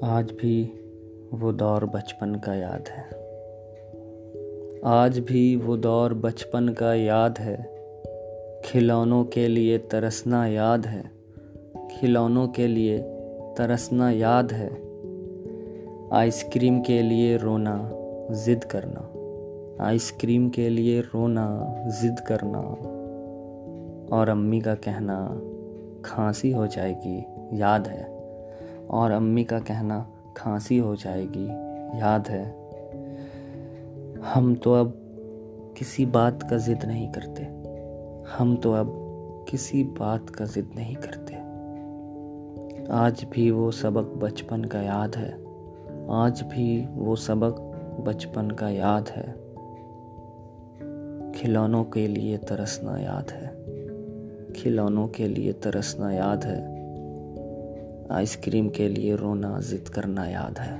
آج بھی وہ دور بچپن کا یاد ہے۔ آج بھی وہ دور بچپن کا یاد ہے۔ کھلونوں کے لیے ترسنا یاد ہے۔ کھلونوں کے لیے ترسنا یاد ہے۔ آئس کریم کے لیے رونا، ضد کرنا۔ آئس کریم کے لیے رونا، ضد کرنا۔ اور امی کا کہنا، کھانسی ہو جائے گی، یاد ہے۔ اور امی کا کہنا کھانسی ہو جائے گی، یاد ہے۔ ہم تو اب کسی بات کا ضد نہیں کرتے۔ ہم تو اب کسی بات کا ضد نہیں کرتے۔ آج بھی وہ سبق بچپن کا یاد ہے۔ آج بھی وہ سبق بچپن کا یاد ہے۔ کھلونوں کے لیے ترسنا یاد ہے۔ کھلونوں کے لیے ترسنا یاد ہے۔ آئس کریم کے لیے رونا ضد کرنا یاد ہے۔